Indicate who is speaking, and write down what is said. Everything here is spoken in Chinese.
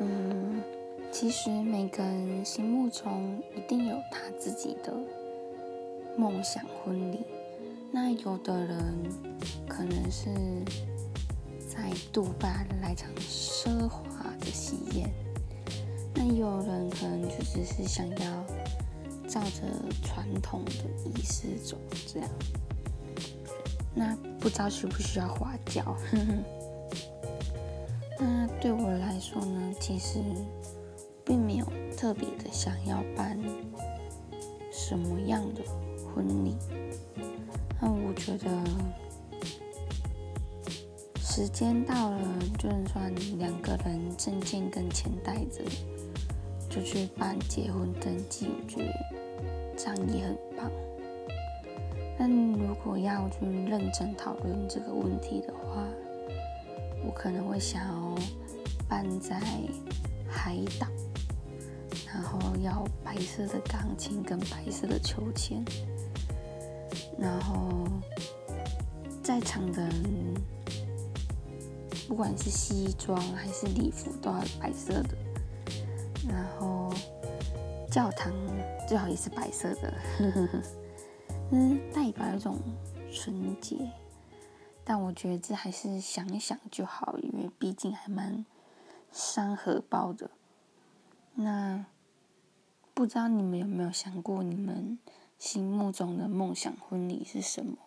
Speaker 1: 嗯，其实每个人心目中一定有他自己的梦想婚礼。那有的人可能是在杜拜来场奢华的喜宴，那有人可能就只是想要照着传统的仪式走，这样。那不知道需不需要花轿？其实并没有特别的想要办什么样的婚礼。那我觉得时间到了，就算两个人证件跟钱带着，就去办结婚登记，我觉得这样也很棒。但如果要去认真讨论这个问题的话，我可能会想要办在海岛，然后要白色的钢琴跟白色的秋千。然后在场的人，不管是西装还是礼服，都要白色的。然后教堂最好也是白色的，呵呵呵嗯，代表一种纯洁。但我觉得这还是想一想就好，因为毕竟还蛮山河包的。那不知道你们有没有想过，你们？心目中的梦想婚礼是什么？